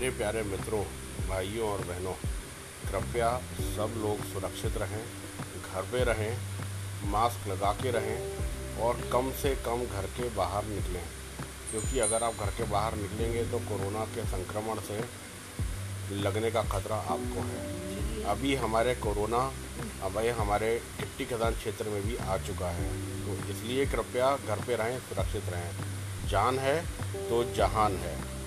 मेरे प्यारे मित्रों, भाइयों और बहनों, कृपया सब लोग सुरक्षित रहें, घर पे रहें, मास्क लगा के रहें और कम से कम घर के बाहर निकलें। क्योंकि अगर आप घर के बाहर निकलेंगे तो कोरोना के संक्रमण से लगने का खतरा आपको है। अभी हमारे कोरोना अब हमारे टिट्टी खदान क्षेत्र में भी आ चुका है। तो इसलिए कृपया घर पे रहें, सुरक्षित रहें। जान है तो जहान है।